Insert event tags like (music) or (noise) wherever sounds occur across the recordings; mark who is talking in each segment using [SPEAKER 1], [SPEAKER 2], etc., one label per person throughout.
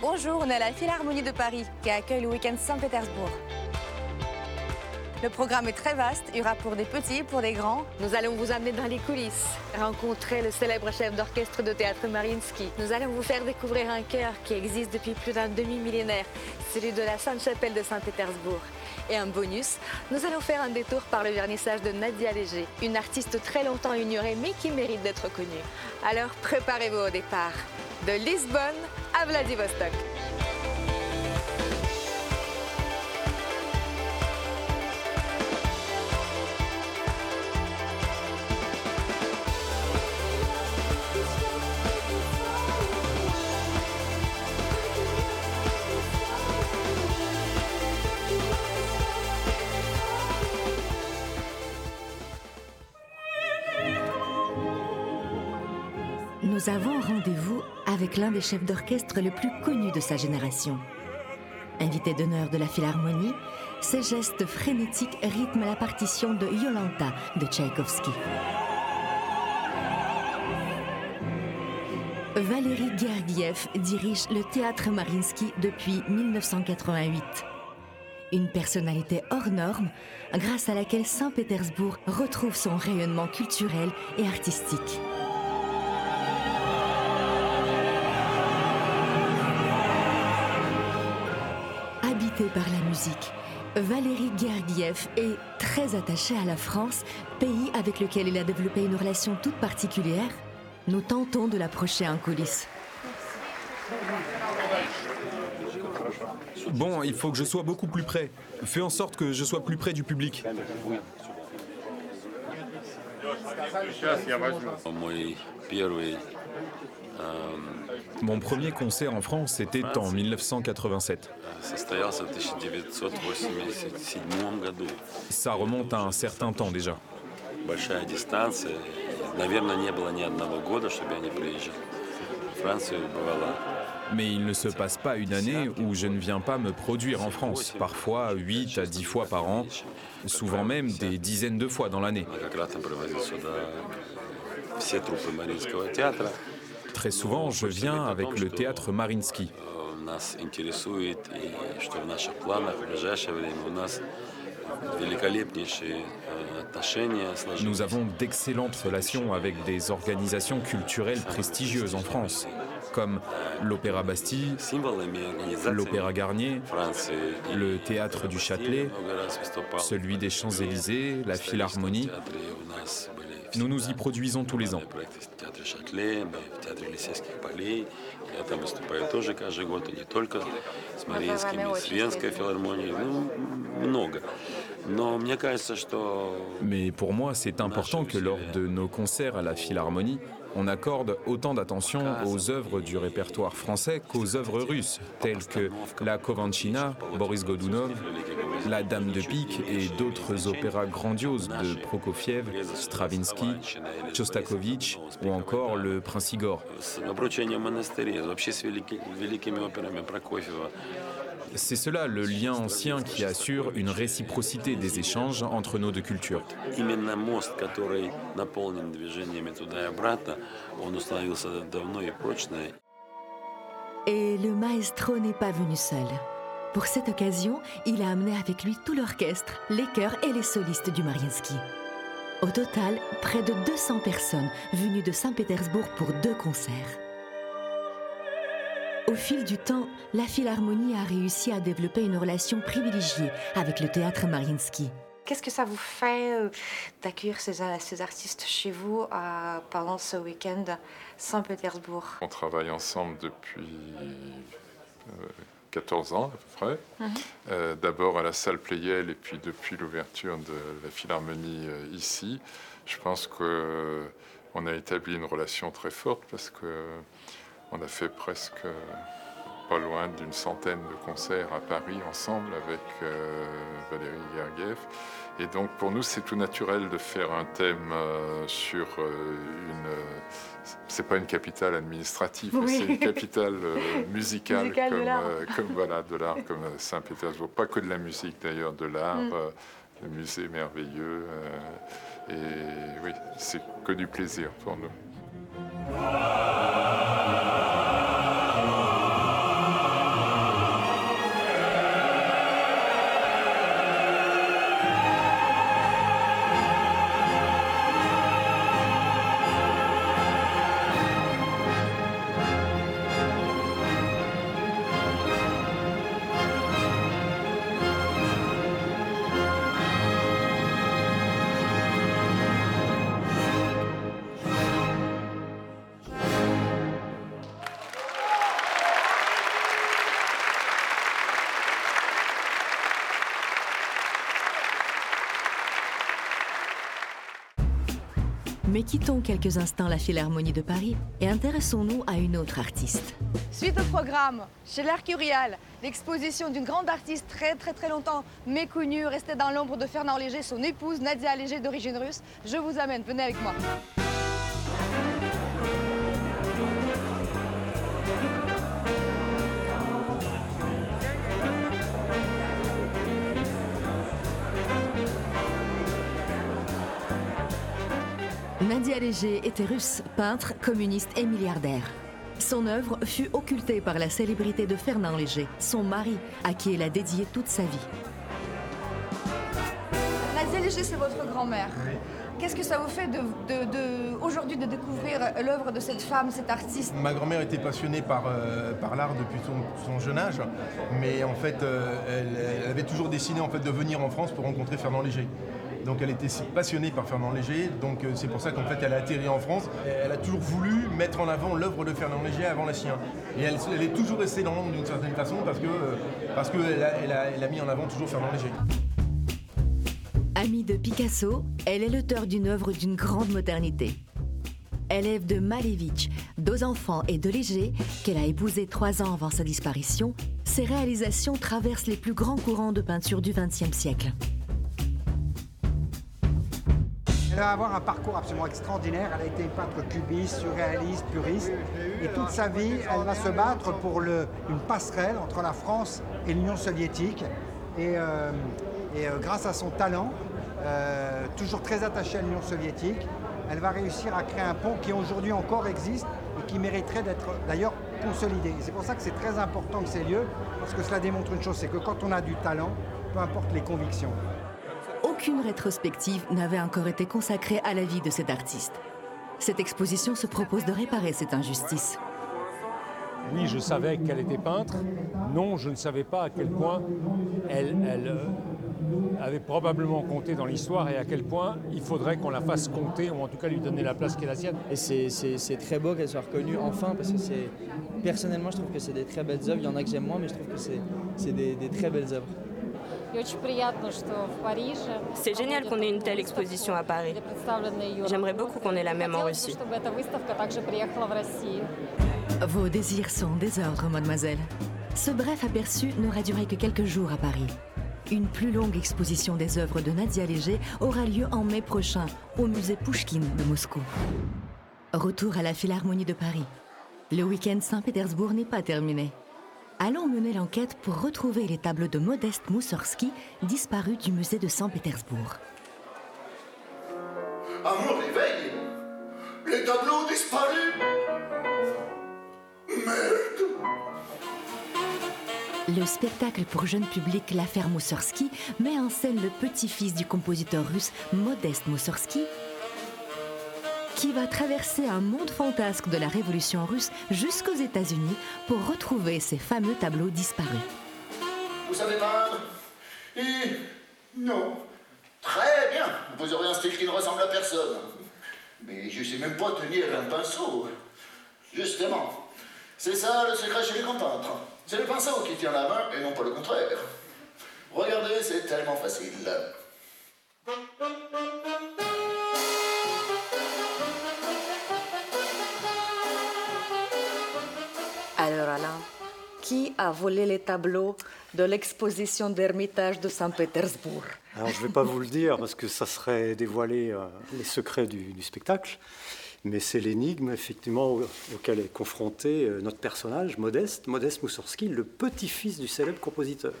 [SPEAKER 1] Bonjour, on est à la Philharmonie de Paris qui accueille le week-end Saint-Pétersbourg. Le programme est très vaste, il y aura pour des petits, pour des grands. Nous allons vous amener dans les coulisses, rencontrer le célèbre chef d'orchestre de théâtre Marinsky. Nous allons vous faire découvrir un chœur qui existe depuis plus d'un demi-millénaire, celui de la Sainte-Chapelle de Saint-Pétersbourg. Et un bonus, nous allons faire un détour par le vernissage de Nadia Léger, une artiste très longtemps ignorée mais qui mérite d'être connue. Alors préparez-vous au départ, de Lisbonne à Vladivostok.
[SPEAKER 2] Nous avons rendez-vous avec l'un des chefs d'orchestre le plus connus de sa génération. Invité d'honneur de la Philharmonie, ses gestes frénétiques rythment la partition de Yolanta de Tchaïkovski. Valérie Gergiev dirige le théâtre Marinsky depuis 1988. Une personnalité hors norme, grâce à laquelle Saint-Pétersbourg retrouve son rayonnement culturel et artistique. Par la musique, Valérie Gergiev est très attachée à la France, pays avec lequel il a développé une relation toute particulière. Nous tentons de l'approcher en coulisses.
[SPEAKER 3] Bon, il faut que je sois beaucoup plus près. Fais en sorte que je sois plus près du public. Mon premier concert en France était en 1987. Ça remonte à un certain temps déjà. Mais il ne se passe pas une année où je ne viens pas me produire en France, parfois 8 à 10 fois par an, souvent même des dizaines de fois dans l'année. Très souvent, je viens avec le théâtre Marinsky. Nous avons d'excellentes relations avec des organisations culturelles prestigieuses en France, comme l'Opéra Bastille, l'Opéra Garnier, le Théâtre du Châtelet, celui des Champs-Élysées, la Philharmonie. Nous nous y produisons tous les ans. Mais pour moi, c'est important que lors de nos concerts à la Philharmonie, on accorde autant d'attention aux œuvres du répertoire français qu'aux œuvres russes, telles que La Kovanchina, Boris Godunov, La Dame de Pique et d'autres opéras grandioses de Prokofiev, Stravinsky, Shostakovich ou encore Le Prince Igor. C'est cela le lien ancien qui assure une réciprocité des échanges entre nos deux cultures.
[SPEAKER 2] Et le maestro n'est pas venu seul. Pour cette occasion, il a amené avec lui tout l'orchestre, les chœurs et les solistes du Mariinsky. Au total, près de 200 personnes venues de Saint-Pétersbourg pour deux concerts. Au fil du temps, la Philharmonie a réussi à développer une relation privilégiée avec le théâtre Mariinsky.
[SPEAKER 1] Qu'est-ce que ça vous fait euh, d'accueillir ces, ces, artistes chez vous euh, pendant ce week-end Saint-Pétersbourg?
[SPEAKER 4] On travaille ensemble depuis 14 euh, ans à peu près. Mhm. D'abord à la salle Playel et puis depuis l'ouverture de la Philharmonie ici. Je pense qu'on a établi une relation très forte parce que on a fait presque pas loin d'une centaine de concerts à Paris ensemble avec euh, Valérie Gergiev. Et donc pour nous, c'est tout naturel de faire un thème euh, sur euh, une. C'est pas une capitale administrative, c'est une capitale (laughs) musicale, comme, voilà, de l'art comme Saint-Pétersbourg. Pas que de la musique d'ailleurs, de l'art, mm. le musée merveilleux. et oui, c'est que du plaisir pour nous.
[SPEAKER 2] Mais quittons quelques instants la Philharmonie de Paris et intéressons-nous à une autre artiste.
[SPEAKER 1] Suite au programme, chez l'Art Curial, l'exposition d'une grande artiste très très très longtemps méconnue, restée dans l'ombre de Fernand Léger, son épouse Nadia Léger d'origine russe. Je vous amène, venez avec moi.
[SPEAKER 2] Nadia Léger était russe, peintre, communiste et milliardaire. Son œuvre fut occultée par la célébrité de Fernand Léger, son mari, à qui elle a dédié toute sa vie.
[SPEAKER 1] Nadia Léger, c'est votre grand-mère. Qu'est-ce que ça vous fait de, aujourd'hui de découvrir l'œuvre de cette femme, cet artiste?
[SPEAKER 5] Ma grand-mère était passionnée par, euh, par l'art depuis son, jeune âge, mais en fait, euh, elle, elle, avait toujours décidé en fait, de venir en France pour rencontrer Fernand Léger. Donc elle était passionnée par Fernand Léger, donc euh, c'est pour ça qu'en fait elle a atterri en France. Elle a toujours voulu mettre en avant l'œuvre de Fernand Léger avant la sienne. Et elle, est toujours restée dans l'ombre d'une certaine façon parce que euh, qu'elle a, elle a, mis en avant toujours Fernand Léger.
[SPEAKER 2] Amie de Picasso, elle est l'auteur d'une œuvre d'une grande modernité. Élève de Malevich, deux enfants et de Léger, qu'elle a épousé trois ans avant sa disparition, ses réalisations traversent les plus grands courants de peinture du XXe siècle.
[SPEAKER 6] Elle va avoir un parcours absolument extraordinaire. Elle a été peintre cubiste, surréaliste, puriste. Et toute sa vie, elle va se battre pour une passerelle entre la France et l'Union soviétique. Et, euh, euh, grâce à son talent, euh, toujours très attachée à l'Union soviétique, elle va réussir à créer un pont qui aujourd'hui encore existe et qui mériterait d'être d'ailleurs consolidé. C'est pour ça que c'est très important que ces lieux, parce que cela démontre une chose, c'est que quand on a du talent, peu importe les convictions,
[SPEAKER 2] aucune rétrospective n'avait encore été consacrée à la vie de cet artiste. Cette exposition se propose de réparer cette injustice.
[SPEAKER 7] Oui, je savais qu'elle était peintre. Non, je ne savais pas à quel point elle, euh, avait probablement compté dans l'histoire et à quel point il faudrait qu'on la fasse compter ou en tout cas lui donner la place qui est la sienne.
[SPEAKER 8] Et c'est très beau qu'elle soit reconnue enfin parce que c'est personnellement je trouve que c'est des très belles œuvres. Il y en a que j'aime moins mais je trouve que c'est des, des très belles œuvres.
[SPEAKER 9] C'est génial qu'on ait une telle exposition à Paris. J'aimerais beaucoup qu'on ait la même en Russie.
[SPEAKER 2] Vos désirs sont désordres, mademoiselle. Ce bref aperçu n'aura duré que quelques jours à Paris. Une plus longue exposition des œuvres de Nadia Léger aura lieu en mai prochain au musée Pouchkine de Moscou. Retour à la Philharmonie de Paris. Le week-end Saint-Pétersbourg n'est pas terminé allons mener l'enquête pour retrouver les tableaux de Modeste Moussorski disparus du musée de Saint-Pétersbourg.
[SPEAKER 10] À mon réveil, les tableaux disparus. Merde.
[SPEAKER 2] Le spectacle pour jeune public L'affaire Moussorski met en scène le petit-fils du compositeur russe Modeste Moussorski qui va traverser un monde fantasque de la révolution russe jusqu'aux États-Unis pour retrouver ces fameux tableaux disparus.
[SPEAKER 10] Vous savez peindre? Et non. Très bien. Vous aurez un style qui ne ressemble à personne. Mais je sais même pas tenir un pinceau. Justement. C'est ça le secret chez les grands peintres. C'est le pinceau qui tient la main et non pas le contraire. Regardez, c'est tellement facile.
[SPEAKER 11] Qui a volé les tableaux de l'exposition d'Ermitage de Saint-Pétersbourg
[SPEAKER 12] Alors je ne vais pas vous le dire parce que ça serait dévoiler euh, les secrets du, spectacle, mais c'est l'énigme effectivement auquel est confronté euh, notre personnage, Modeste, Modeste Moussorski, le petit-fils du célèbre compositeur.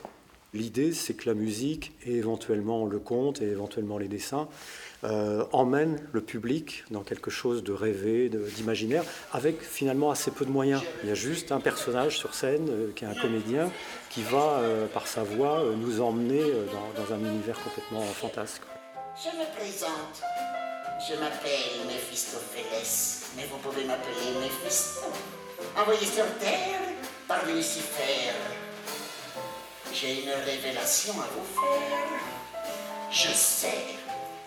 [SPEAKER 12] L'idée, c'est que la musique et éventuellement le conte et éventuellement les dessins euh, emmène le public dans quelque chose de rêvé, d'imaginaire, avec finalement assez peu de moyens. Il y a juste un personnage sur scène euh, qui est un comédien qui va, euh, par sa voix, nous emmener dans, un univers complètement fantasque.
[SPEAKER 13] Je me présente. Je m'appelle Mephistopheles, mais vous pouvez m'appeler Mephisto. Envoyé sur Terre par Lucifer. J'ai une révélation à vous faire. Je sais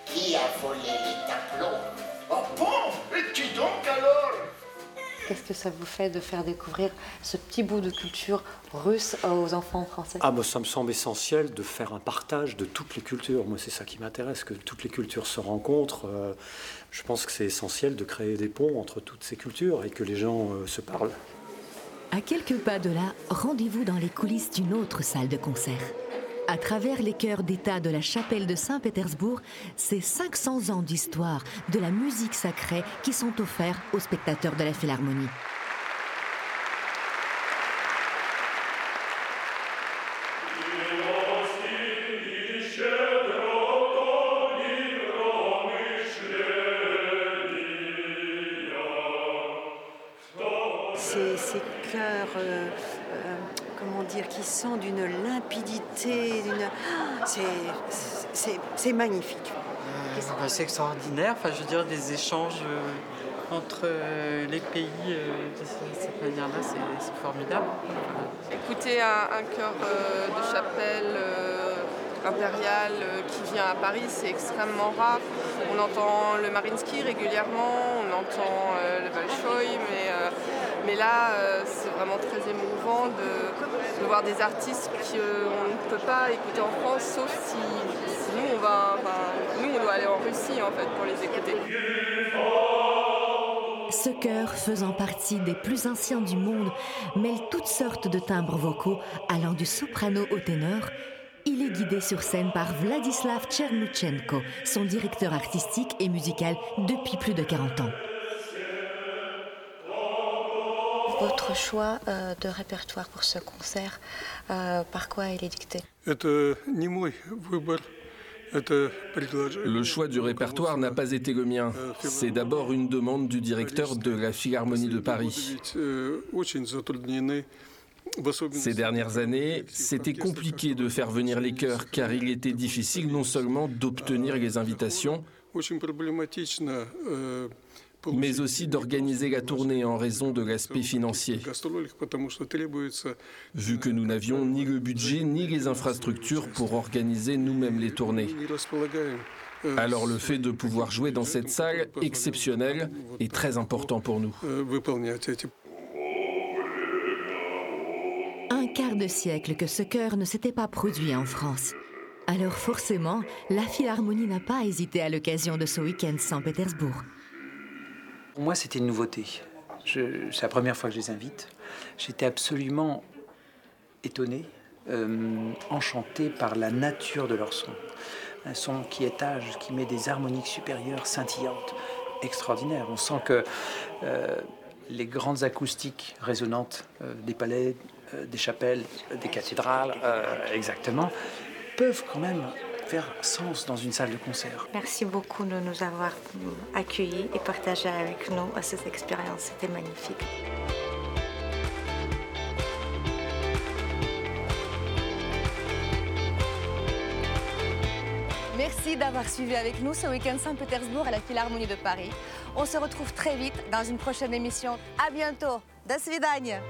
[SPEAKER 13] qui a volé les tableaux
[SPEAKER 10] Oh bon? Et qui donc alors?
[SPEAKER 11] Qu'est-ce que ça vous fait de faire découvrir ce petit bout de culture russe aux enfants français?
[SPEAKER 12] Ah, bah, ça me semble essentiel de faire un partage de toutes les cultures. Moi, c'est ça qui m'intéresse, que toutes les cultures se rencontrent. Euh, je pense que c'est essentiel de créer des ponts entre toutes ces cultures et que les gens euh, se parlent.
[SPEAKER 2] À quelques pas de là, rendez-vous dans les coulisses d'une autre salle de concert. À travers les chœurs d'État de la chapelle de Saint-Pétersbourg, c'est 500 ans d'histoire de la musique sacrée qui sont offerts aux spectateurs de la Philharmonie.
[SPEAKER 14] Qui sont d'une limpidité, c'est magnifique.
[SPEAKER 15] Euh, bah, c'est extraordinaire, enfin, je veux dire, des échanges euh, entre euh, les pays de cette manière-là, c'est formidable.
[SPEAKER 16] Écouter un, un chœur de chapelle impériale qui vient à Paris, c'est extrêmement rare. On entend le Marinsky régulièrement, on entend le Bolshoi, mais mais là, euh, c'est vraiment très émouvant de, voir des artistes qu'on ne peut pas écouter en France, sauf si, nous, on va, nous, doit aller en Russie en fait pour les écouter.
[SPEAKER 2] Ce chœur, faisant partie des plus anciens du monde, mêle toutes sortes de timbres vocaux allant du soprano au ténor. Il est guidé sur scène par Vladislav Tchernuchenko, son directeur artistique et musical depuis plus de 40 ans.
[SPEAKER 11] Votre choix euh, de répertoire pour ce concert, euh, par quoi il est dicté?
[SPEAKER 17] Le choix du répertoire n'a pas été le mien. C'est d'abord une demande du directeur de la Philharmonie de Paris. Ces dernières années, c'était compliqué de faire venir les chœurs car il était difficile non seulement d'obtenir les invitations, mais aussi d'organiser la tournée en raison de l'aspect financier. Vu que nous n'avions ni le budget ni les infrastructures pour organiser nous-mêmes les tournées. Alors le fait de pouvoir jouer dans cette salle exceptionnelle est très important pour nous.
[SPEAKER 2] Un quart de siècle que ce chœur ne s'était pas produit en France. Alors forcément, la Philharmonie n'a pas hésité à l'occasion de ce week-end Saint-Pétersbourg.
[SPEAKER 18] Pour moi, c'était une nouveauté. C'est la première fois que je les invite. J'étais absolument étonné, euh, enchanté par la nature de leur son. Un son qui étage, qui met des harmoniques supérieures scintillantes, extraordinaires. On sent que euh, les grandes acoustiques résonantes euh, des palais, des chapelles, des cathédrales, exactement, peuvent quand même faire sens dans une salle de concert.
[SPEAKER 11] Merci beaucoup de nous avoir accueillis et partagé avec nous cette expérience. C'était magnifique.
[SPEAKER 1] Merci d'avoir suivi avec nous ce week-end Saint-Pétersbourg à la Philharmonie de Paris. On se retrouve très vite dans une prochaine émission. À bientôt. До свидания.